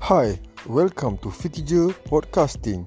Hi, welcome to Fikija Podcasting.